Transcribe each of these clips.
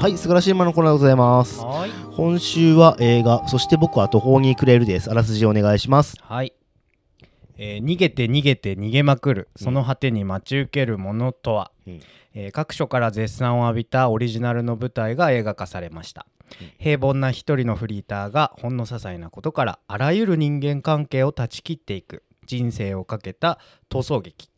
はい、素晴らしい馬のコーナーでございます。はい。今週は映画、そして僕は途方に暮れるです。あらすじお願いします。はい、えー逃げて逃げて逃げまくる。その果てに待ち受けるものとは、うん。えー各所から絶賛を浴びたオリジナルの舞台が映画化されました、平凡な一人のフリーターがほんの些細なことからあらゆる人間関係を断ち切っていく。人生をかけた逃走劇。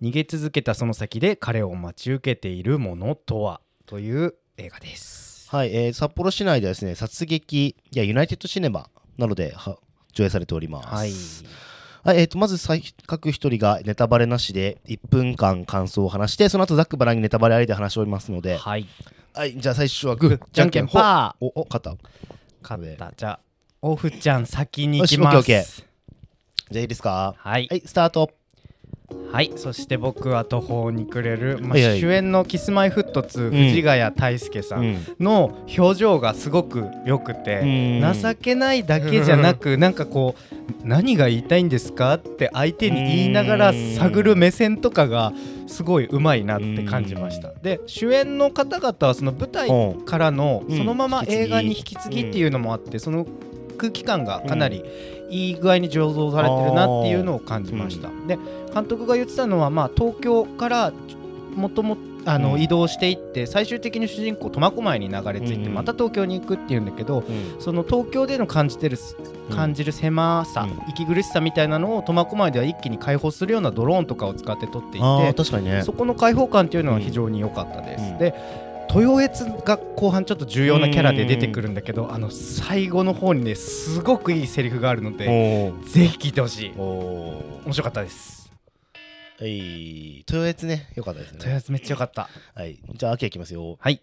逃げ続けたその先で彼を待ち受けているものとは。という映画です。はい、えー札幌市内ではですね、殺撃やユナイテッドシネマなどでは上映されております。はい。はい、えー、とまず最各一人がネタバレなしで1分間感想を話して、その後ザックバランにネタバレありで話しておりますので、はい。はい、じゃあ最初はグー、じゃんけんパー。お、お、勝った。勝った。じゃあオフちゃん先に行きまオッケーオッすじゃあいいですか？はい。はい、スタート。はいそして僕は途方に暮れる、まあ主演のキスマイフット2、ん。藤ヶ谷太輔さうん。ん。の表情がすごく良くて、うん。情けないだけじゃなく なんかこう何が言いたいんですかって相手に言いながらうん探る目線とかがすごいうまいなって感じました。で主演の方々はその舞台うんからのう。んそのまま映画に引き継ぎっていうのもあってその空気感がかなりいい具合に醸造されてるなっていうのを感じました。で監督が言ってたのは、まあ、東京からもともあの、うん。移動していって最終的に主人公苫小牧に流れ着いてうん。また東京に行くっていうんだけど、うん。その東京での感じてるうん。感じる狭さ、うん。息苦しさみたいなのを苫小牧では一気に解放するようなドローンとかを使って撮っていて確かにね。そこの開放感っていうのは非常に良かったです。うん。で豊悦が後半ちょっと重要なキャラで出てくるんだけど、あの最後の方にねすごくいいセリフがあるのでおぜひ聞いてほしい。面白かったです。ーはい、豊悦ね、よかったですね。豊悦めっちゃ良かった。はい、じゃあ、秋いきますよ。はい。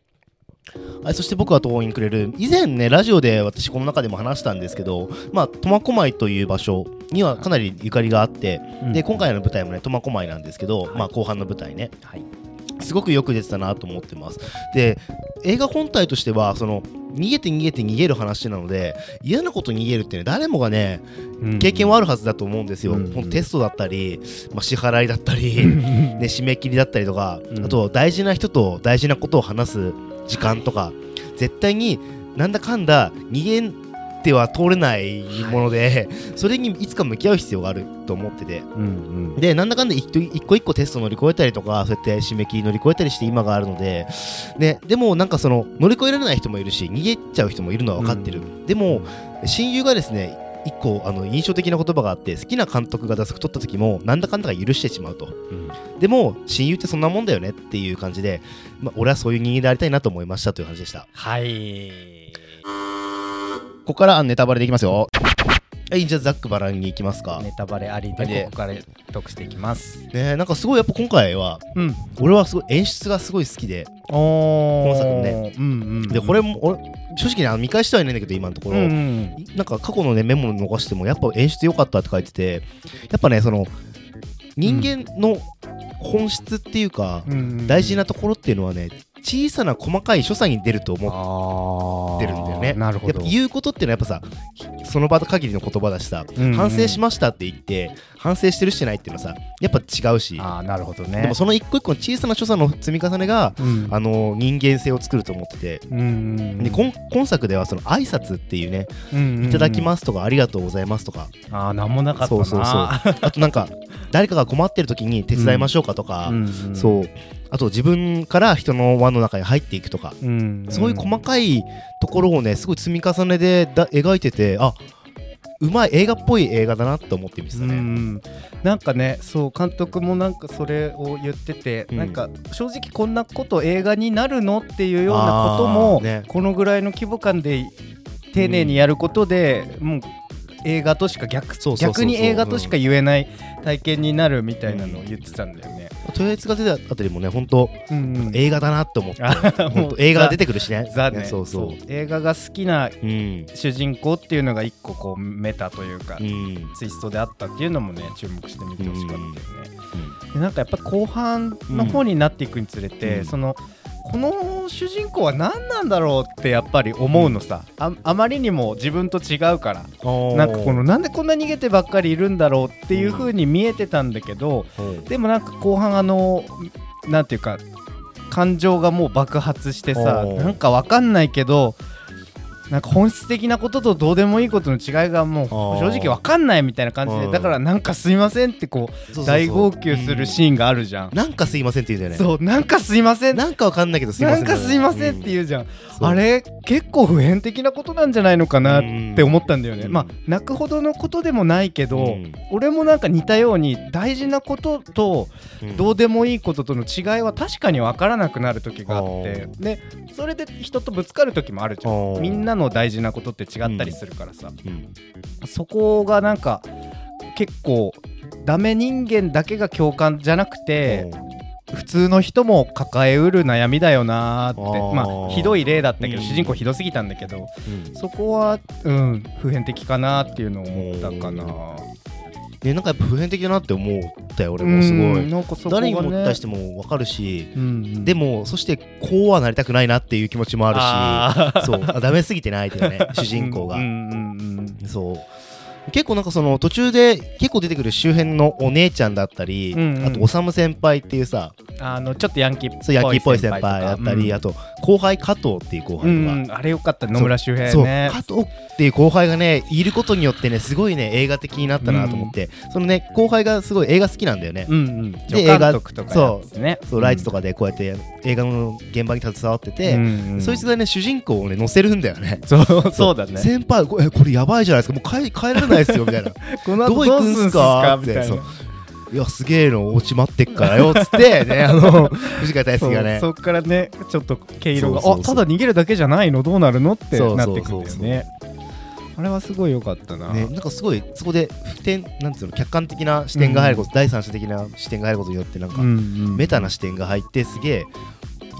はい、そして僕は東院くれる。以前ねラジオで私この中でも話したんですけどまあ苫小牧という場所にはかなりゆかりがあって、で今回の舞台もね苫小牧なんですけど、はい。まあ後半の舞台ね。はいすごくよく出てたなと思ってます。で映画本体としてはその逃げて逃げて逃げる話なので嫌なこと逃げるってね誰もがね経験はあるはずだと思うんですよ、うん。ほんとテストだったり、まあ、支払いだったり、ね、締め切りだったりとか、うん。あと大事な人と大事なことを話す時間とか絶対になんだかんだ逃げては通れないもので、それにいつか向き合う必要があると思ってて。うんうん。でなんだかんだ一個一個テスト乗り越えたりとかそうやって締め切り乗り越えたりして今があるので、ね、でもなんかその乗り越えられない人もいるし逃げちゃう人もいるのは分かってる、でも親友がですね一個あの印象的な言葉があって好きな監督が打席取った時もなんだかんだが許してしまうと。うん。でも親友ってそんなもんだよねっていう感じで、まあ、俺はそういう人間でありたいなと思いましたという話でした。はいここからあネタバレでいきますよ。はいじゃあザックバランに行きますか、ネタバレありででここからトークしていきます。ねなんかすごいやっぱ今回はうん。俺はすごい演出がすごい好きで。おこの作品ね。うんうんでこれも俺正直ね見返してはいないんだけど今のところ、うんうん。なんか過去のねメモを残してもやっぱ演出良かったって書いててやっぱねその人間の本質っていうか、うん。大事なところっていうのはね小さな細かい所作に出ると思あってるんだよね。なるほど。やっぱ言うことっていうのはやっぱさその場限りの言葉だしさ、うんうん。反省しましたって言って反省してるしてないっていうのはさやっぱ違うし。あーなるほどね。でもその一個一個の小さな所作の積み重ねが、うん。あの人間性を作ると思ってて、うんうんで今今作ではその挨拶っていうねうんうんうん。いただきますとかありがとうございますとか。あーなんもなかったな。そうそうそう。あとなんか誰かが困ってる時に手伝いましょうかとか、うんうん。そうあと自分から人の輪の中に入っていくとか、うん。そういう細かいところをねすごい積み重ねでだ描いててあうまい映画っぽい映画だなって思って見てたうね。ん。なんかねそう監督もなんかそれを言ってて、うん。なんか正直こんなこと映画になるのっていうようなことも、ね。このぐらいの規模感で丁寧にやることで、もう映画としか逆逆に映画としか言えない体験になるみたいなのを言ってたんだよね。豊悦が出たあたりもね本当うんうん。映画だなって思って。映画が出てくるしね。ザね。そうそう。映画が好きなうん。主人公っていうのが一個こうメタというか、うん。ツイストであったっていうのもね注目して見てほしかったよね。うん。でなんかやっぱ後半の方になっていくにつれて、うん。そのこの主人公は何なんだろうってやっぱり思うのさ、ああまりにも自分と違うから。なんかこのなんでこんな逃げてばっかりいるんだろうっていう風に見えてたんだけど、うん。でもなんか後半あのなんていうか感情がもう爆発してさなんかわかんないけどなんか本質的なこととどうでもいいことの違いがもう正直わかんないみたいな感じでうん。だからなんかすいませんってこそう大号泣するシーンがあるじゃん。なんかすいませんって言うんだよね。そうなんかすいません。なんかわかんないけどすいません。なんかすいませんってう言うじゃん、あれ結構普遍的なことなんじゃないのかなって思ったんだよね、うん。まあ泣くほどのことでもないけど、うん。俺もなんか似たように大事なこととうん。どうでもいいこととの違いは確かに分からなくなる時があってあでそれで人とぶつかる時もあるじゃあんー。みんなの大事なことって違ったりするからさ、うん。そこがなんか結構ダメ人間だけが共感じゃなくて普通の人も抱えうる悩みだよなーって。まあひどい例だったけど、うん。主人公ひどすぎたんだけどうん。そこはうん普遍的かなっていうのを思ったかな。ねなんかやっぱ普遍的だなって思ったよ俺もすごうんいね。誰にも対してもわかるしうんうん。でもそしてこうはなりたくないなっていう気持ちもあるしそう。あダメすぎてないっていうね 主人公が。うんうんうん。そう。結構なんかその途中で結構出てくる周辺のお姉ちゃんだったり、うんうん。あとおさむ先輩っていうさあのちょっとヤンキーっぽいそうヤンキーっぽい先輩だったり、うん。あと後輩加藤っていう後輩が、うんうん、あれよかった野村周平そうね加藤っていう後輩がねいることによってねすごいね映画的になったなと思って、そのね後輩がすごい映画好きなんだよね、うんうん。で助監督とかやつね。そうライチとかかでこうやって映画の現場に携わってて、うんうん。そいつがね主人公をね乗せるんだよね。そうそうだね。先輩これこれやばいじゃないですか。もう帰帰られないですよみたいな。この後どこ行くんすか？どうすんすか？みたいなってそういやすげえの落ち待ってっからよっつって ねあの藤川大輔がね。そっからねちょっと毛色があただ逃げるだけじゃないの？どうなるの？ってなってくんだそうそうそうよね。あれはすごい良かったな、ね、なんかすごいそこで普天なんていうの客観的な視点が入ること、第三者的な視点が入ることによってなんか、うんうん。メタな視点が入ってすげえ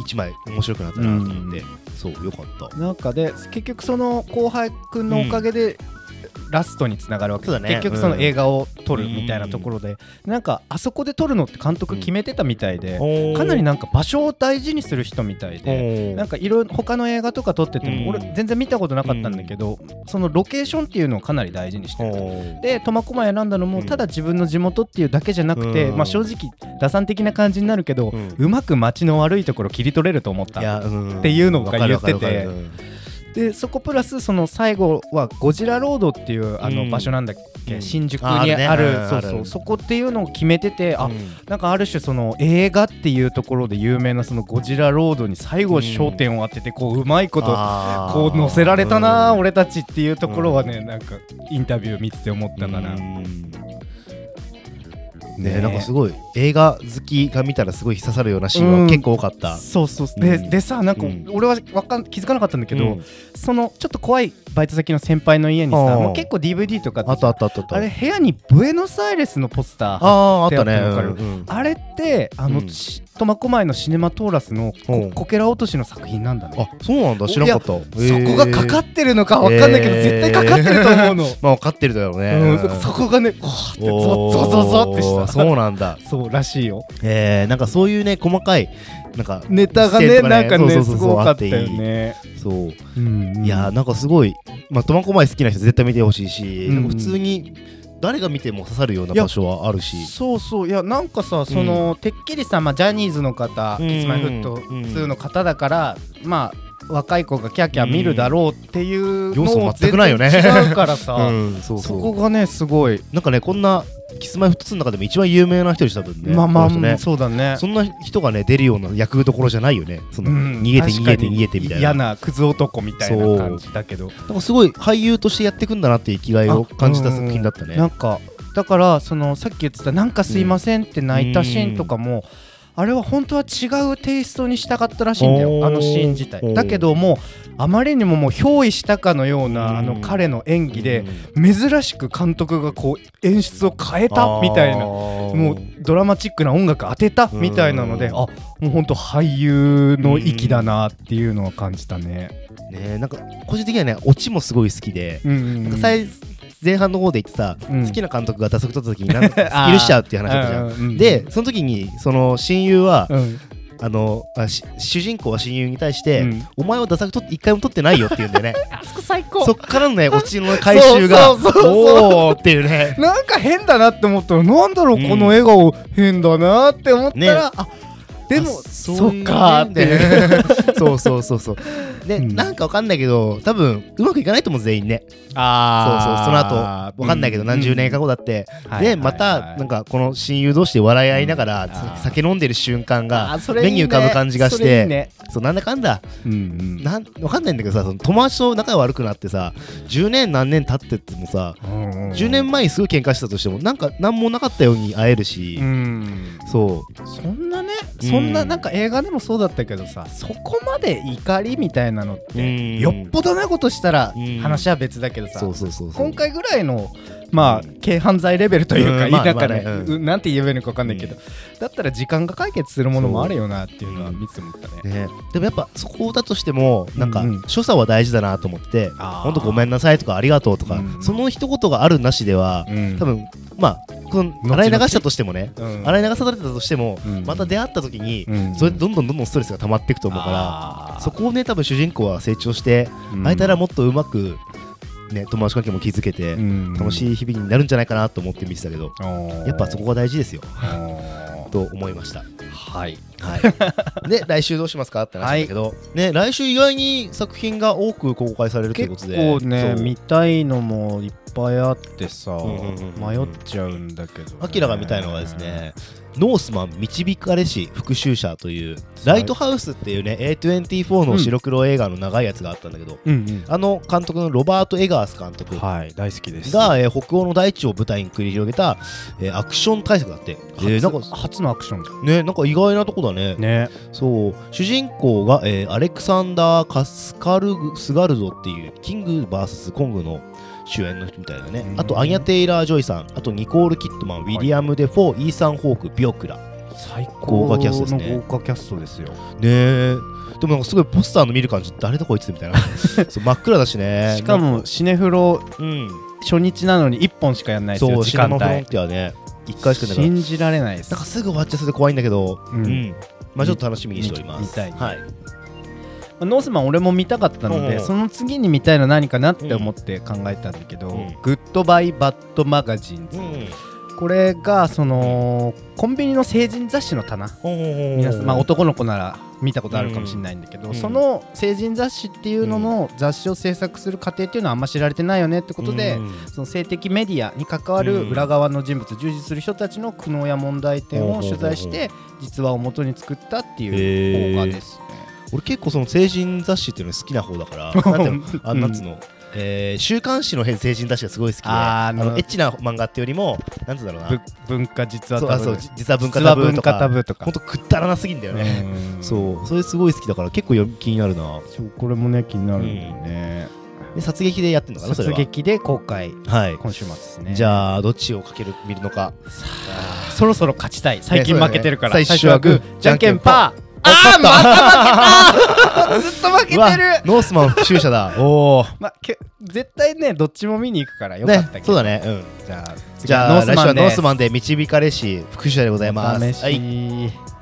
一枚面白くなったなと思って、そうよかった。なんかで結局その後輩くんのおかげで、ラストにつながるわけそうだね。結局その映画を撮るみたいなところで、なんかあそこで撮るのって監督決めてたみたいで、かなりなんか場所を大事にする人みたいで。なんかいろいろ他の映画とか撮ってても、うん。俺全然見たことなかったんだけど、そのロケーションっていうのをかなり大事にしてる。で苫小牧選んだのもうん。ただ自分の地元っていうだけじゃなくて、うん。まあ、正直打算的な感じになるけど、ううんまく街の悪いところ切り取れると思ったっていうのが言っててでそこプラスその最後はゴジラロードっていうあうん。の場所なんだっけ、うん。新宿にあある。あるね。うんそこっていうのを決めててあ、うん。なんかある種その映画っていうところで有名なそのゴジラロードに最後焦点を当ててこううまいことこう乗せられたな、うん俺たちっていうところはね、なんかインタビュー見てて思ったかな。うんね。ね。なんかすごい映画好きが見たらすごい刺さるようなシーンは結構多かった。そうそう。で,、うん。でさなんかうん。俺はわかん気づかなかったんだけど、うん。そのちょっと怖いバイト先の先輩の家にさもう結構 DVD とかあったあったあったあれ部屋にブエノスアイレスのポスターあああったね。あれってあの、うん。し苫小牧のシネマトーラスのこけら落としの作品なんだね。あそうなんだ。知らなかった。そこがかかっってるのかわかんないけど、えー絶対かかってると思うの、まあ分かってるだろうね。うん、そそこがねわーってゾゾゾゾってした。そうなんだ。そうらしいよ。えー、なんかそういうね細かいなんかネタがねなんかねすごかったよあっていい。ねそう。うんうん。いやーなんかすごいまあ苫小牧好きな人絶対見てほしいし、うん。普通に誰が見ても刺さるような場所はあるし。そうそう。いやなんかさその、てっきりさ、まあ、ジャニーズの方、うん。キスマイフット2の方だから、まあ若い子がキャーキャー見るだろうっていうの要素を全くないよね。全然違うからさ、うんそこがねすごい、なんかねこんなキスマイフット2の中でも一番有名な人でしたもんねまあまあ、ね。そうだね。そんな人がね出るような役どころじゃないよね。その、うん逃げて逃げて逃げてみたいな。嫌なクズ男みたいな感じだけど。なんかすごい俳優としてやっていくんだなっていう生きがいを感じた作品だったね。なんかだからそのさっき言ってた「なんかすいません」って泣いたシーンとかも、あれは本当は違うテイストにしたかったらしいんだよ。あのシーン自体。だけどもうあまりにももう憑依したかのようなうんあの彼の演技でうん。珍しく監督がこう演出を変えたみたいな。ももうドラマチックな音楽当てたみたいなのでうんあもう本当俳優の域だなっていうのは感じたね。ねなんか個人的にはねオチもすごい好きで、うんうん。なんか最前半の方で言ってさ、うん。好きな監督が打足取った時になんか 許しちゃうっていう話だったじゃん。でその時にその親友は、うん。あのあし主人公は親友に対して、うん。お前は打足取って一回も取ってないよって言うんだよね。あそこ最高。そっからのね オチの回収がおーっていうね。なんか変だなって思ったらなんだろう、うん。この笑顔変だなって思ったら、ね。あでもあそっかーって。そうそうそうそう。で、うん。なんかわかんないけど多分うまくいかないと思う全員ね。そうそうその後わかんないけど何十年か後だって、でまたなんかかこの親友同士で笑い合いながら、酒飲んでる瞬間が目に浮かぶ感じがしてそうなんだかんだ。うんうん。なんわかんないんだけどさその友達と仲が悪くなってさ10年何年経ってってもさ10年前にすごい喧嘩したとしてもなんか何もなかったように会えるし、うん。そう。そんなそんななんか映画でもそうだったけどさそこまで怒りみたいなのってうん。よっぽどなことしたらうん。話は別だけどさそうそうそうそう。今回ぐらいのまあ軽犯罪レベルというかうんまあ言いながらなんて言えばいいのか分かんないけどだったら時間が解決するものもあるよなっていうのは見て思ったね。ね、でもやっぱそこだとしてもなんか所作は大事だなと思ってあー「ほんとごめんなさい」とか「ありがとう」とか、うん。その一言があるなしでは、うん。多分まあこの々洗い流したとしてもねうん。洗い流されてたとしても、うん。また出会った時に、うん。それでどんどんどんどんストレスが溜まっていくと思うからそこをね多分主人公は成長して、うん。会えたらもっとうまく、ね、友達関係も築けて、うん。楽しい日々になるんじゃないかなと思って見てたけど、やっぱそこが大事ですよ。と思いました。はいはい、で 来週どうしますかって話なんだけど、ね、来週意外に作品が多く公開されるということ結で構ね見たいのもいっぱいあってさ迷っちゃうんだけどね。アキラが見たいのはですねノースマン導かれし復讐者というライトハウスっていうね A24 の白黒映画の長いやつがあったんだけど、うんうん。あの監督のロバート・エガース監督はい大好きです。が、えー北欧の大地を舞台に繰り広げた、えーアクション大作だって、えーなんか初初のアクションだねなんか意外なとこだね。ね。そう。主人公が、えーアレクサンダー・カスカルグスガルドっていうキング VS コングの主演の人みたいだね。うん。あとアニャ・テイラー・ジョイさん。あとニコール・キットマン、ウィリアム・デ・フォーイーサン・ホークビオクラ。最高豪華キャストですね。の豪華キャストですよ。ねえ。でもなんかすごいポスターの見る感じ誰だこいつみたいな。そう真っ暗だしね。しかもシネフロうん初日なのに1本しかやんないですそうよ時間帯ティアね1回しか信じられないです。なんかすぐ終わっちゃそうで怖いんだけどううん。ん、まあちょっと楽しみにしております。見見たい。ねはい。ノースマン俺も見たかったのうんでその次に見たいの何かなって思って考えたんだけどうん「グッドバイ・バッド・マガジンズ」これがそのコンビニの成人雑誌の棚。皆さんまあ男の子なら見たことあるかもしれないんだけど、うん。その成人雑誌っていうのの雑誌を制作する過程っていうのはあんま知られてないよねってことで、うん。その性的メディアに関わる裏側の人物、従事する人たちの苦悩や問題点を取材して実話を元に作ったっていう動画ですね。俺結構その成人雑誌っていうの好きな方だから なんていうのあなんつうの、えー週刊誌の成人雑誌がすごい好きであののエッチな漫画ってよりもなんつうんだろうな。ぶ文化実話そうあそうタブーじ実は文化実話文化タブーとか。タブーとか。ほんとくったらなすぎんだよね、うん。そう。それすごい好きだから結構気になるな。そうこれもね気になるんだよね、で殺撃でやってんのかなそれは？殺撃で公開。はい。今週末ですね。じゃあどっちをかける見るのかそろそろ勝ちたい。最近負けてるから、最初はグー。じゃんけんパーあまた負けたずっと負けてる。ノースマン復讐者だ。おおまけ絶対ねどっちも見に行くからよかったねけ。ど、そうだね。うん。じゃあ次じゃあ来週はノースマンンで導かれし復讐者でございます。はい